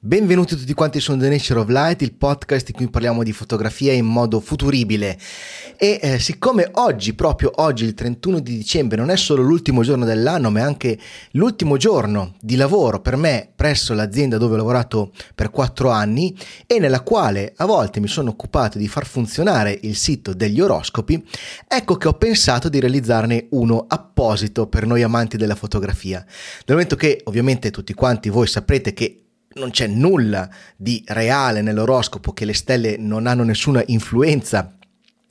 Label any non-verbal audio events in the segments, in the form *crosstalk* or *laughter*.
Benvenuti tutti quanti su The Nature of Light, il podcast in cui parliamo di fotografia in modo futuribile. E eh, siccome oggi, proprio oggi, il 31 di dicembre, non è solo l'ultimo giorno dell'anno, ma è anche l'ultimo giorno di lavoro per me presso l'azienda dove ho lavorato per quattro anni e nella quale a volte mi sono occupato di far funzionare il sito degli oroscopi, ecco che ho pensato di realizzarne uno apposito per noi amanti della fotografia. Dal momento che ovviamente tutti quanti voi saprete che non c'è nulla di reale nell'oroscopo, che le stelle non hanno nessuna influenza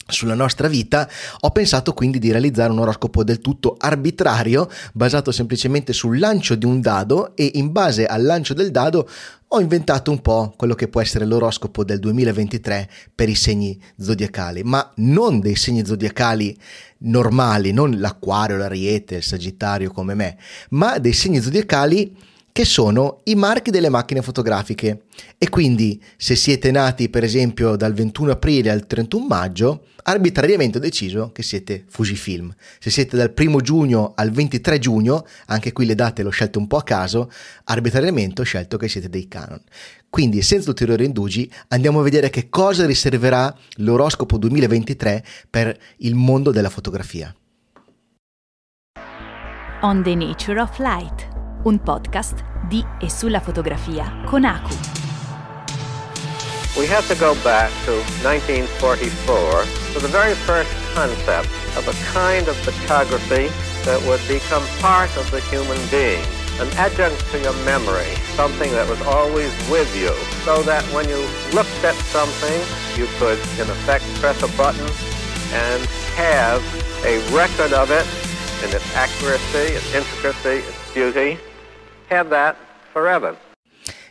sulla nostra vita, ho pensato quindi di realizzare un oroscopo del tutto arbitrario, basato semplicemente sul lancio di un dado e in base al lancio del dado ho inventato un po' quello che può essere l'oroscopo del 2023 per i segni zodiacali, ma non dei segni zodiacali normali, non l'acquario, l'ariete, il sagittario come me, ma dei segni zodiacali che sono i marchi delle macchine fotografiche. E quindi se siete nati per esempio dal 21 aprile al 31 maggio, arbitrariamente ho deciso che siete Fujifilm. Se siete dal 1 giugno al 23 giugno, anche qui le date le ho scelte un po' a caso, arbitrariamente ho scelto che siete dei Canon. Quindi senza ulteriori indugi andiamo a vedere che cosa riserverà l'oroscopo 2023 per il mondo della fotografia. On the Nature of Light un podcast di e sulla fotografia con Aku. We have to go back to 1944 to the very first concept of a kind of photography that would become part of the human being, an adjunct to your memory, something that was always with you, so that when you looked at something, you could, in effect, press a button and have a record of it in its accuracy, its intricacy, its beauty, have that forever.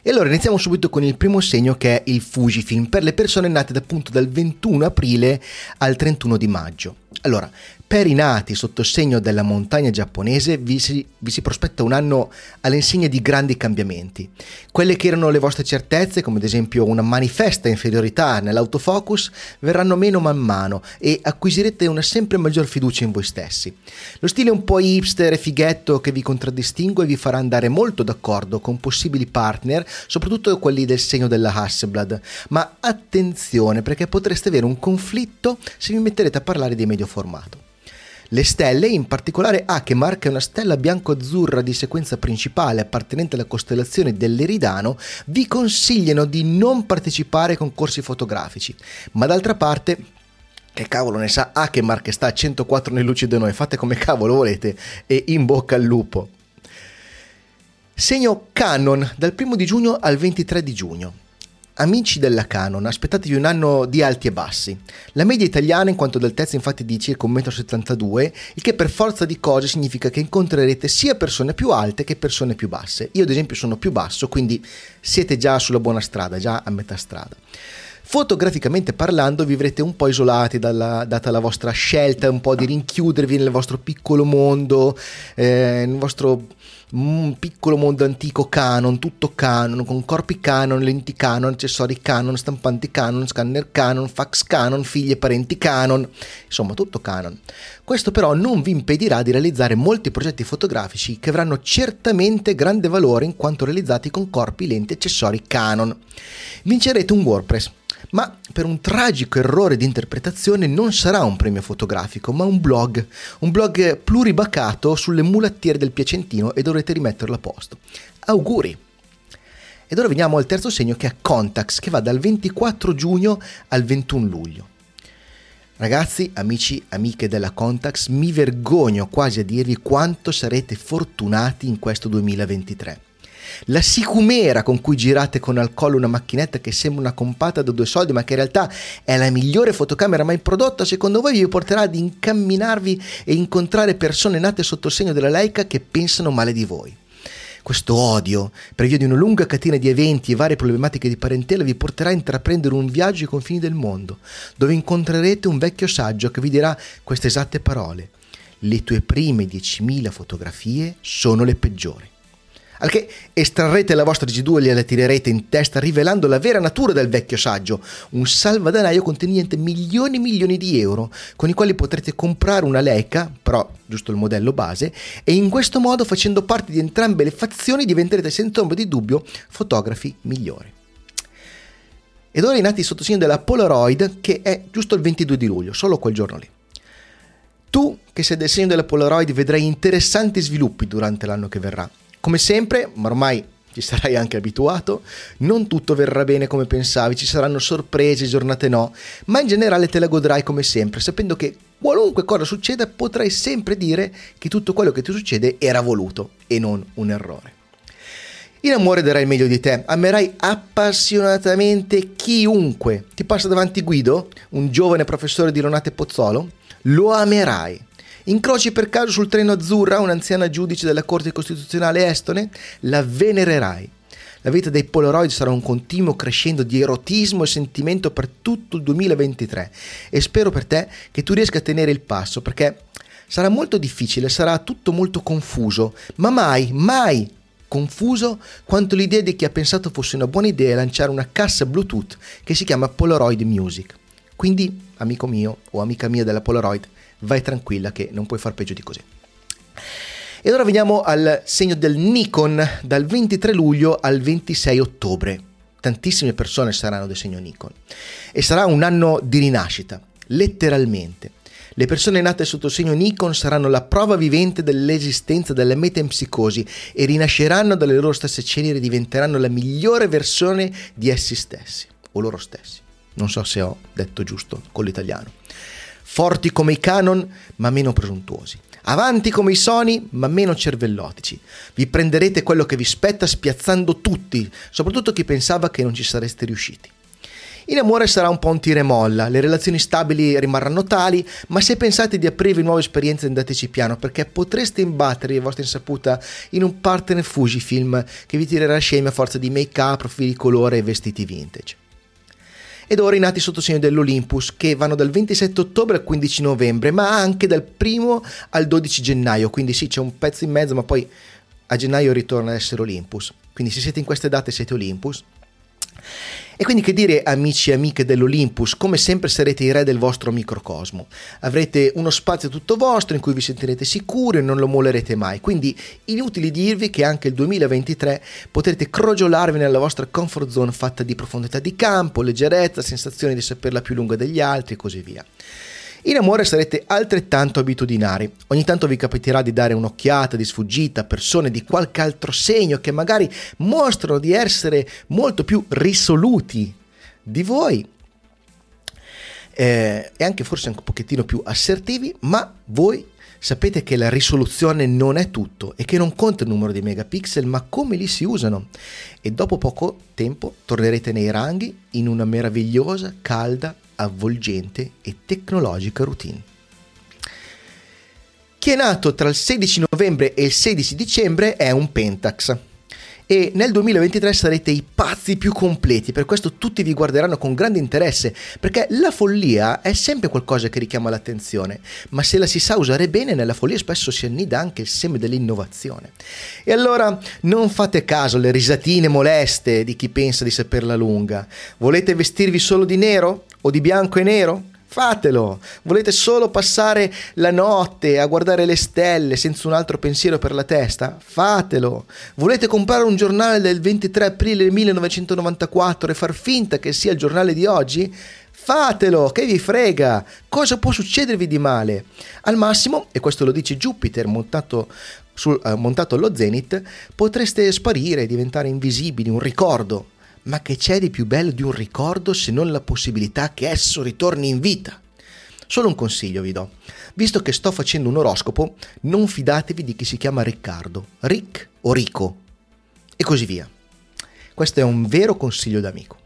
E allora iniziamo subito con il primo segno che è il Fujifilm per le persone nate appunto dal 21 aprile al 31 di maggio. Allora, per i nati sotto segno della montagna giapponese vi si, vi si, prospetta un anno all'insegna di grandi cambiamenti. Quelle che erano le vostre certezze, come ad esempio una manifesta inferiorità nell'autofocus, verranno meno man mano e acquisirete una sempre maggior fiducia in voi stessi. Lo stile un po' hipster e fighetto che vi contraddistingue vi farà andare molto d'accordo con possibili partner, soprattutto quelli del segno della Hasselblad. Ma attenzione perché potreste avere un conflitto se vi metterete a parlare di medio formato. Le stelle, in particolare A che marca una stella bianco-azzurra di sequenza principale appartenente alla costellazione dell'Eridano, vi consigliano di non partecipare ai concorsi fotografici, ma d'altra parte che cavolo ne sa A che marca sta a 104 nel lucido noi, fate come cavolo volete e in bocca al lupo. Segno Canon dal 1 di giugno al 23 di giugno. Amici della Canon, aspettatevi un anno di alti e bassi. La media italiana in quanto d'altezza infatti di circa 1,72 m, il che per forza di cose significa che incontrerete sia persone più alte che persone più basse. Io ad esempio sono più basso, quindi siete già sulla buona strada, già a metà strada. Fotograficamente parlando vivrete un po' isolati dalla, data la vostra scelta un po' di rinchiudervi nel vostro piccolo mondo, eh, nel vostro un piccolo mondo antico Canon, tutto Canon, con corpi Canon, lenti Canon, accessori Canon, stampanti Canon, scanner Canon, fax Canon, figli e parenti Canon, insomma tutto Canon. Questo però non vi impedirà di realizzare molti progetti fotografici che avranno certamente grande valore in quanto realizzati con corpi, lenti e accessori Canon. Vincerete un WordPress ma per un tragico errore di interpretazione non sarà un premio fotografico, ma un blog, un blog pluribacato sulle mulattiere del Piacentino e dovrete rimetterlo a posto. Auguri! Ed ora veniamo al terzo segno che è Contax, che va dal 24 giugno al 21 luglio. Ragazzi, amici, amiche della Contax, mi vergogno quasi a dirvi quanto sarete fortunati in questo 2023 la sicumera con cui girate con al collo una macchinetta che sembra una compata da due soldi, ma che in realtà è la migliore fotocamera mai prodotta, secondo voi vi porterà ad incamminarvi e incontrare persone nate sotto il segno della Leica che pensano male di voi. Questo odio, per via di una lunga catena di eventi e varie problematiche di parentela, vi porterà a intraprendere un viaggio ai confini del mondo, dove incontrerete un vecchio saggio che vi dirà queste esatte parole. Le tue prime 10.000 fotografie sono le peggiori. Al che estrarrete la vostra G2 e gliela tirerete in testa rivelando la vera natura del vecchio saggio, un salvadanaio contenente milioni e milioni di euro con i quali potrete comprare una Leica, però giusto il modello base, e in questo modo facendo parte di entrambe le fazioni diventerete senza ombra di dubbio fotografi migliori. Ed ora i nati sotto segno della Polaroid che è giusto il 22 di luglio, solo quel giorno lì. Tu che sei del segno della Polaroid vedrai interessanti sviluppi durante l'anno che verrà. Come sempre, ma ormai ci sarai anche abituato, non tutto verrà bene come pensavi, ci saranno sorprese, giornate no, ma in generale te la godrai come sempre, sapendo che qualunque cosa succeda potrai sempre dire che tutto quello che ti succede era voluto e non un errore. In amore darai il meglio di te, amerai appassionatamente chiunque. Ti passa davanti Guido, un giovane professore di Ronate Pozzolo, lo amerai Incroci per caso sul treno azzurra un'anziana giudice della Corte Costituzionale estone? La venererai. La vita dei Polaroid sarà un continuo crescendo di erotismo e sentimento per tutto il 2023 e spero per te che tu riesca a tenere il passo perché sarà molto difficile, sarà tutto molto confuso, ma mai, mai confuso quanto l'idea di chi ha pensato fosse una buona idea lanciare una cassa Bluetooth che si chiama Polaroid Music. Quindi, amico mio o amica mia della Polaroid, vai tranquilla che non puoi far peggio di così. E ora veniamo al segno del Nikon dal 23 luglio al 26 ottobre. Tantissime persone saranno del segno Nikon e sarà un anno di rinascita, letteralmente. Le persone nate sotto il segno Nikon saranno la prova vivente dell'esistenza della metempsicosi e rinasceranno dalle loro stesse ceneri e diventeranno la migliore versione di essi stessi o loro stessi. Non so se ho detto giusto con l'italiano forti come i Canon ma meno presuntuosi, avanti come i Sony ma meno cervellotici. Vi prenderete quello che vi spetta spiazzando tutti, soprattutto chi pensava che non ci sareste riusciti. In amore sarà un po' un tira e molla, le relazioni stabili rimarranno tali, ma se pensate di aprirvi nuove esperienze andateci piano perché potreste imbattere a vostra insaputa in un partner Fujifilm che vi tirerà scemi a forza di make up, profili di colore e vestiti vintage ed ora i nati sotto segno dell'Olympus che vanno dal 27 ottobre al 15 novembre, ma anche dal 1 al 12 gennaio, quindi sì c'è un pezzo in mezzo, ma poi a gennaio ritorna ad essere Olympus. Quindi se siete in queste date siete Olympus. E quindi che dire amici e amiche dell'Olympus, come sempre sarete i re del vostro microcosmo. Avrete uno spazio tutto vostro in cui vi sentirete sicuri e non lo molerete mai. Quindi inutile dirvi che anche il 2023 potrete crogiolarvi nella vostra comfort zone fatta di profondità di campo, leggerezza, sensazione di saperla più lunga degli altri e così via. In amore sarete altrettanto abitudinari. Ogni tanto vi capiterà di dare un'occhiata di sfuggita a persone di qualche altro segno che magari mostrano di essere molto più risoluti di voi eh, e anche forse un pochettino più assertivi, ma voi sapete che la risoluzione non è tutto e che non conta il numero di megapixel, ma come li si usano. E dopo poco tempo tornerete nei ranghi in una meravigliosa, calda avvolgente e tecnologica routine. Chi è nato tra il 16 novembre e il 16 dicembre è un Pentax e nel 2023 sarete i pazzi più completi, per questo tutti vi guarderanno con grande interesse, perché la follia è sempre qualcosa che richiama l'attenzione, ma se la si sa usare bene, nella follia spesso si annida anche il seme dell'innovazione. E allora non fate caso alle risatine moleste di chi pensa di saperla lunga. Volete vestirvi solo di nero o di bianco e nero? Fatelo! Volete solo passare la notte a guardare le stelle senza un altro pensiero per la testa? Fatelo! Volete comprare un giornale del 23 aprile 1994 e far finta che sia il giornale di oggi? Fatelo, che vi frega! Cosa può succedervi di male? Al massimo, e questo lo dice Jupiter montato, sul, eh, montato allo Zenith, potreste sparire, diventare invisibili, un ricordo ma che c'è di più bello di un ricordo se non la possibilità che esso ritorni in vita? Solo un consiglio vi do. Visto che sto facendo un oroscopo, non fidatevi di chi si chiama Riccardo, Rick o Rico e così via. Questo è un vero consiglio d'amico.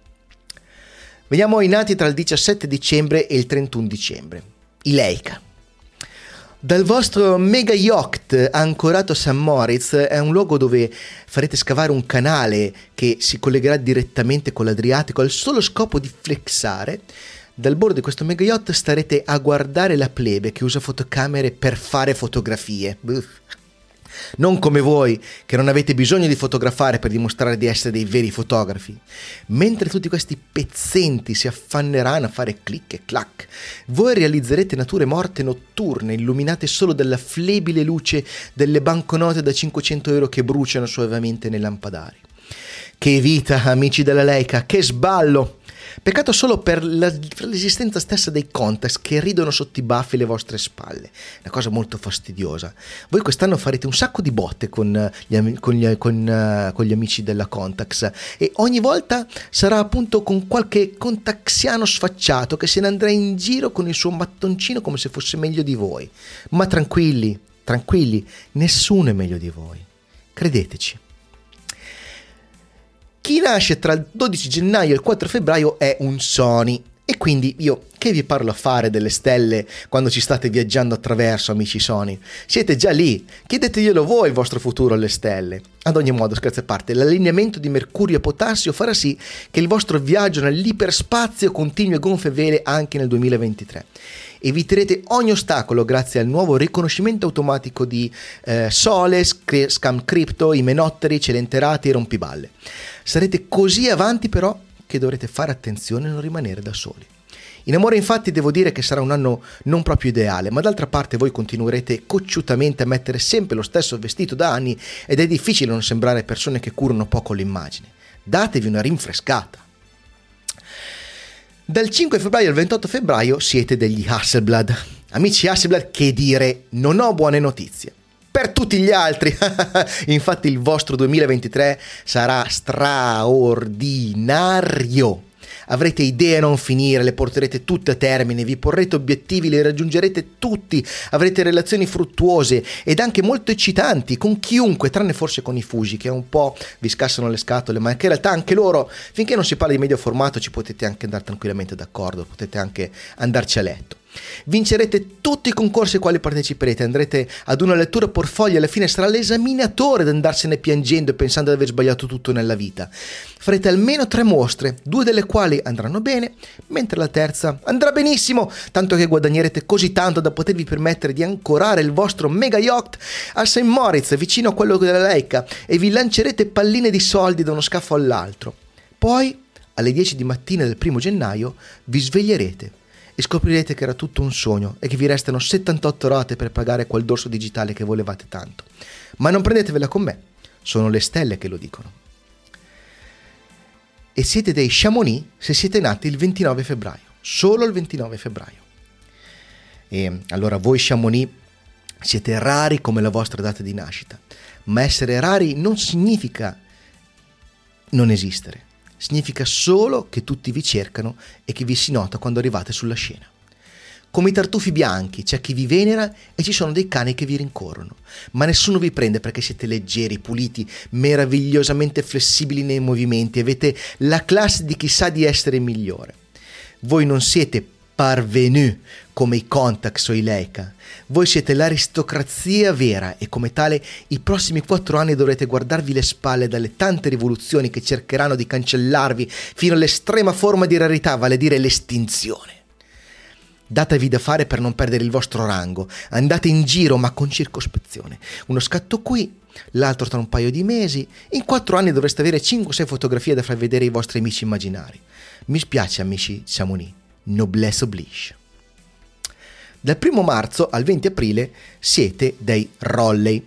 Veniamo ai nati tra il 17 dicembre e il 31 dicembre. I Leica. Dal vostro mega yacht ancorato a St. Moritz è un luogo dove farete scavare un canale che si collegherà direttamente con l'Adriatico al solo scopo di flexare. Dal bordo di questo mega yacht starete a guardare la plebe che usa fotocamere per fare fotografie. Uff. Non come voi, che non avete bisogno di fotografare per dimostrare di essere dei veri fotografi. Mentre tutti questi pezzenti si affanneranno a fare clic e clac, voi realizzerete nature morte notturne, illuminate solo dalla flebile luce delle banconote da 500 euro che bruciano suavemente nei lampadari. Che vita, amici della Leica, che sballo! Peccato solo per, la, per, l'esistenza stessa dei context che ridono sotto i baffi alle vostre spalle. Una cosa molto fastidiosa. Voi quest'anno farete un sacco di botte con gli, con gli, con, uh, con gli amici della Contax e ogni volta sarà appunto con qualche contaxiano sfacciato che se ne andrà in giro con il suo mattoncino come se fosse meglio di voi. Ma tranquilli, tranquilli, nessuno è meglio di voi. Credeteci. Chi nasce tra il 12 gennaio e il 4 febbraio è un Sony. E quindi io che vi parlo a fare delle stelle quando ci state viaggiando attraverso, amici Sony? Siete già lì, chiedeteglielo voi il vostro futuro alle stelle. Ad ogni modo, scherzi a parte, l'allineamento di Mercurio e Potassio farà sì che il vostro viaggio nell'iperspazio continui a gonfie vele anche nel 2023 eviterete ogni ostacolo grazie al nuovo riconoscimento automatico di eh, Sole, Scam Crypto, i menotteri, celenterati e rompiballe. Sarete così avanti però che dovrete fare attenzione a non rimanere da soli. In amore infatti devo dire che sarà un anno non proprio ideale, ma d'altra parte voi continuerete cocciutamente a mettere sempre lo stesso vestito da anni ed è difficile non sembrare persone che curano poco l'immagine. Datevi una rinfrescata. Dal 5 febbraio al 28 febbraio siete degli Hasselblad. Amici Hasselblad, che dire, non ho buone notizie. Per tutti gli altri, *laughs* infatti il vostro 2023 sarà straordinario avrete idee a non finire, le porterete tutte a termine, vi porrete obiettivi, li raggiungerete tutti, avrete relazioni fruttuose ed anche molto eccitanti con chiunque, tranne forse con i fugi che un po' vi scassano le scatole, ma che in realtà anche loro, finché non si parla di medio formato, ci potete anche andare tranquillamente d'accordo, potete anche andarci a letto. Vincerete tutti i concorsi ai quali parteciperete, andrete ad una lettura portfolio e alla fine sarà l'esaminatore ad andarsene piangendo e pensando di aver sbagliato tutto nella vita. Farete almeno tre mostre, due delle quali andranno bene, mentre la terza andrà benissimo, tanto che guadagnerete così tanto da potervi permettere di ancorare il vostro mega yacht a St. Moritz, vicino a quello della Leica, e vi lancerete palline di soldi da uno scafo all'altro. Poi, alle 10 di mattina del primo gennaio, vi sveglierete e scoprirete che era tutto un sogno e che vi restano 78 rate per pagare quel dorso digitale che volevate tanto. Ma non prendetevela con me, sono le stelle che lo dicono. E siete dei Chamonix se siete nati il 29 febbraio, solo il 29 febbraio. E allora voi Chamonix siete rari come la vostra data di nascita, ma essere rari non significa non esistere significa solo che tutti vi cercano e che vi si nota quando arrivate sulla scena. Come i tartufi bianchi, c'è chi vi venera e ci sono dei cani che vi rincorrono, ma nessuno vi prende perché siete leggeri, puliti, meravigliosamente flessibili nei movimenti, avete la classe di chi sa di essere migliore. Voi non siete parvenu come i Contax o i Leica. Voi siete l'aristocrazia vera e come tale i prossimi quattro anni dovrete guardarvi le spalle dalle tante rivoluzioni che cercheranno di cancellarvi fino all'estrema forma di rarità, vale a dire l'estinzione. Datevi da fare per non perdere il vostro rango. Andate in giro ma con circospezione. Uno scatto qui, l'altro tra un paio di mesi. In quattro anni dovreste avere 5-6 fotografie da far vedere ai vostri amici immaginari. Mi spiace amici Chamonix noblesse oblige. Dal 1 marzo al 20 aprile siete dei Rolley.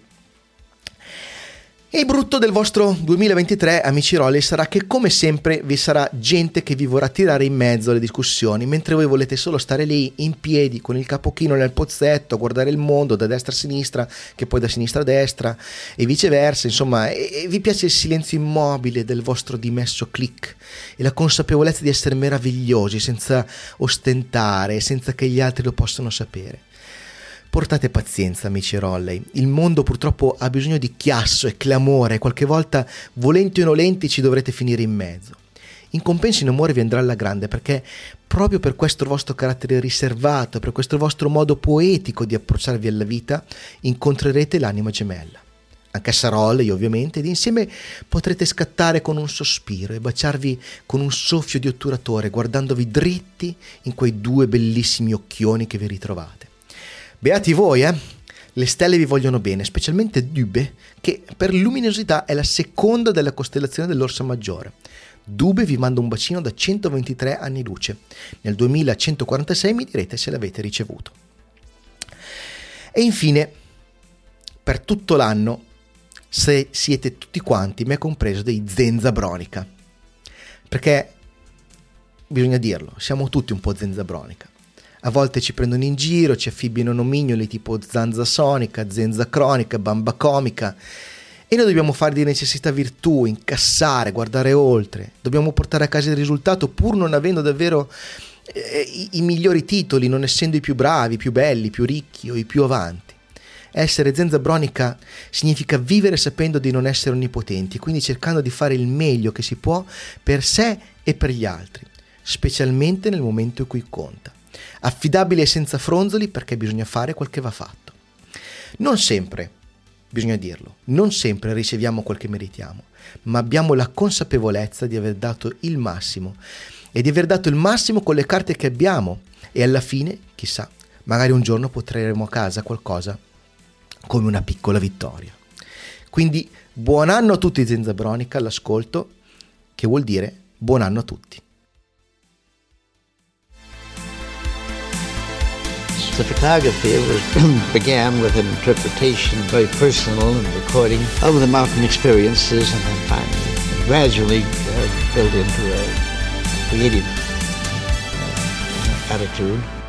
E il brutto del vostro 2023, amici Rolli, sarà che come sempre vi sarà gente che vi vorrà tirare in mezzo alle discussioni, mentre voi volete solo stare lì in piedi con il capo chino nel pozzetto, guardare il mondo da destra a sinistra, che poi da sinistra a destra e viceversa, insomma, e, e vi piace il silenzio immobile del vostro dimesso click e la consapevolezza di essere meravigliosi senza ostentare, senza che gli altri lo possano sapere. Portate pazienza, amici Rolley. Il mondo purtroppo ha bisogno di chiasso e clamore, qualche volta, volenti o nolenti, ci dovrete finire in mezzo. In compenso in amore vi andrà alla grande perché proprio per questo vostro carattere riservato, per questo vostro modo poetico di approcciarvi alla vita, incontrerete l'anima gemella. Anche a Rolley, ovviamente, ed insieme potrete scattare con un sospiro e baciarvi con un soffio di otturatore, guardandovi dritti in quei due bellissimi occhioni che vi ritrovate. Beati voi, eh? Le stelle vi vogliono bene, specialmente Dube, che per luminosità è la seconda della costellazione dell'Orsa Maggiore. Dube vi manda un bacino da 123 anni luce. Nel 2146 mi direte se l'avete ricevuto. E infine, per tutto l'anno, se siete tutti quanti, me compreso, dei zenzabronica. Perché, bisogna dirlo, siamo tutti un po' zenzabronica. A volte ci prendono in giro, ci affibbiano nomignoli tipo zanza sonica, zenza cronica, bamba comica. E noi dobbiamo fare di necessità virtù, incassare, guardare oltre. Dobbiamo portare a casa il risultato pur non avendo davvero eh, i, i migliori titoli, non essendo i più bravi, i più belli, i più ricchi o i più avanti. Essere zenzabronica significa vivere sapendo di non essere onnipotenti, quindi cercando di fare il meglio che si può per sé e per gli altri, specialmente nel momento in cui conta affidabile e senza fronzoli perché bisogna fare quel che va fatto. Non sempre, bisogna dirlo, non sempre riceviamo quel che meritiamo, ma abbiamo la consapevolezza di aver dato il massimo e di aver dato il massimo con le carte che abbiamo e alla fine, chissà, magari un giorno potremo a casa qualcosa come una piccola vittoria. Quindi buon anno a tutti Zenzabronica all'ascolto, che vuol dire buon anno a tutti. The photography was, *clears throat* began with an interpretation, very personal and recording of the mountain experiences, and then finally, gradually uh, built into a creative uh, attitude.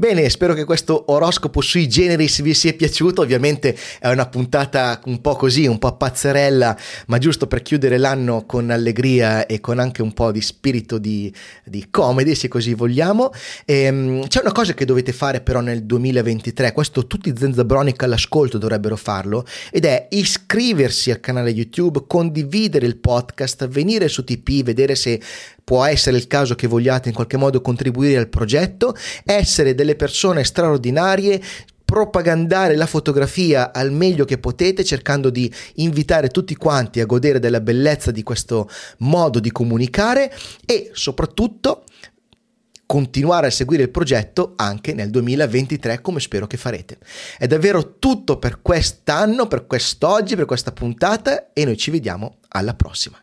Bene, spero che questo oroscopo sui generis vi sia piaciuto. Ovviamente è una puntata un po' così, un po' pazzerella, ma giusto per chiudere l'anno con allegria e con anche un po' di spirito di, di comedy, se così vogliamo. E, ehm, c'è una cosa che dovete fare però nel 2023, questo tutti i Zenzabronica all'ascolto dovrebbero farlo, ed è iscriversi al canale YouTube, condividere il podcast, venire su TP, vedere se può essere il caso che vogliate in qualche modo contribuire al progetto, essere delle persone straordinarie, propagandare la fotografia al meglio che potete cercando di invitare tutti quanti a godere della bellezza di questo modo di comunicare e soprattutto continuare a seguire il progetto anche nel 2023 come spero che farete. È davvero tutto per quest'anno, per quest'oggi, per questa puntata e noi ci vediamo alla prossima.